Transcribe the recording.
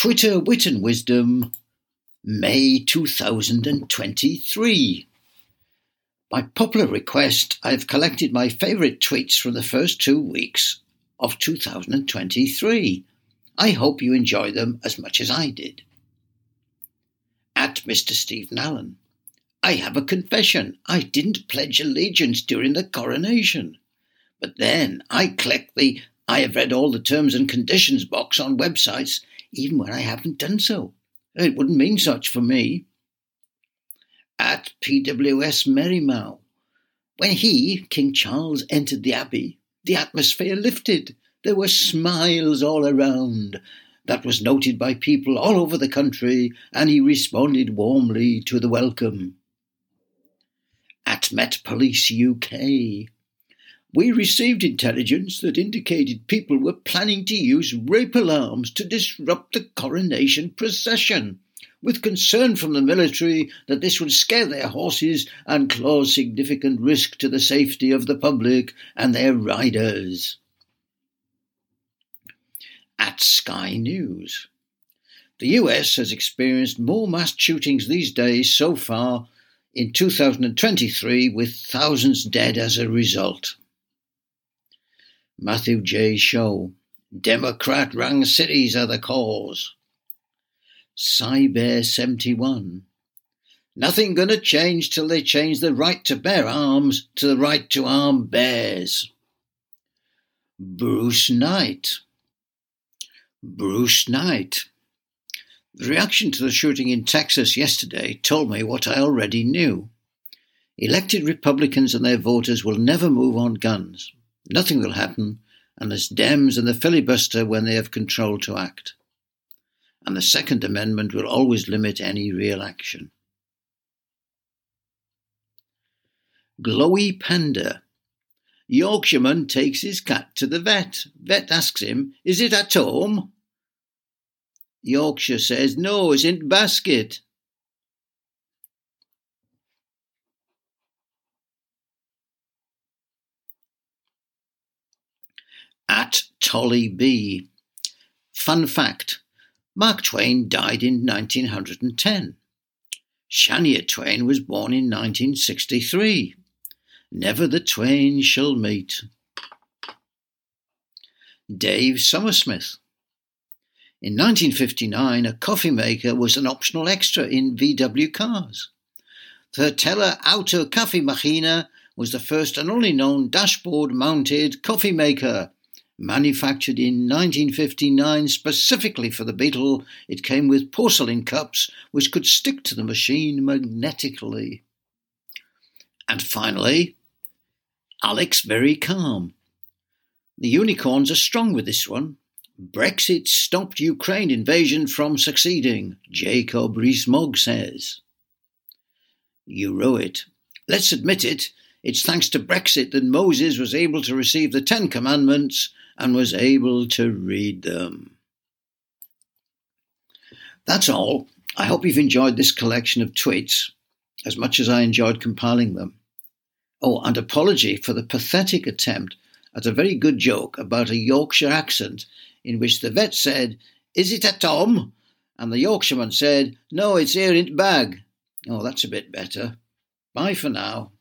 Twitter Wit and Wisdom, May 2023. By popular request, I've collected my favourite tweets from the first two weeks of 2023. I hope you enjoy them as much as I did. At Mr. Stephen Allen. I have a confession. I didn't pledge allegiance during the coronation. But then I clicked the I have read all the terms and conditions box on websites, even when I haven't done so. It wouldn't mean such for me. At PWS Merrymow, when he, King Charles, entered the Abbey, the atmosphere lifted. There were smiles all around. That was noted by people all over the country, and he responded warmly to the welcome. At Met Police UK, we received intelligence that indicated people were planning to use rape alarms to disrupt the coronation procession, with concern from the military that this would scare their horses and cause significant risk to the safety of the public and their riders. At Sky News. The US has experienced more mass shootings these days so far in 2023, with thousands dead as a result. Matthew J. Show. Democrat run cities are the cause. Cybear 71. Nothing gonna change till they change the right to bear arms to the right to arm bears. Bruce Knight. Bruce Knight. The reaction to the shooting in Texas yesterday told me what I already knew. Elected Republicans and their voters will never move on guns. Nothing will happen unless Dems and the filibuster when they have control to act. And the Second Amendment will always limit any real action. Glowy Panda. Yorkshireman takes his cat to the vet. Vet asks him, Is it at home? Yorkshire says, No, it's in basket. At Tolly B. Fun fact Mark Twain died in 1910. Shania Twain was born in 1963. Never the twain shall meet. Dave Summersmith. In 1959, a coffee maker was an optional extra in VW cars. The Teller Auto Kaffeemaschine was the first and only known dashboard mounted coffee maker Manufactured in 1959 specifically for the Beetle, it came with porcelain cups which could stick to the machine magnetically. And finally, Alex Very Calm. The unicorns are strong with this one. Brexit stopped Ukraine invasion from succeeding, Jacob Rees-Mogg says. You row it. Let's admit it, it's thanks to Brexit that Moses was able to receive the Ten Commandments and was able to read them. That's all. I hope you've enjoyed this collection of tweets as much as I enjoyed compiling them. Oh, and apology for the pathetic attempt at a very good joke about a Yorkshire accent in which the vet said, Is it a Tom? And the Yorkshireman said, No, it's here in bag. Oh, that's a bit better. Bye for now.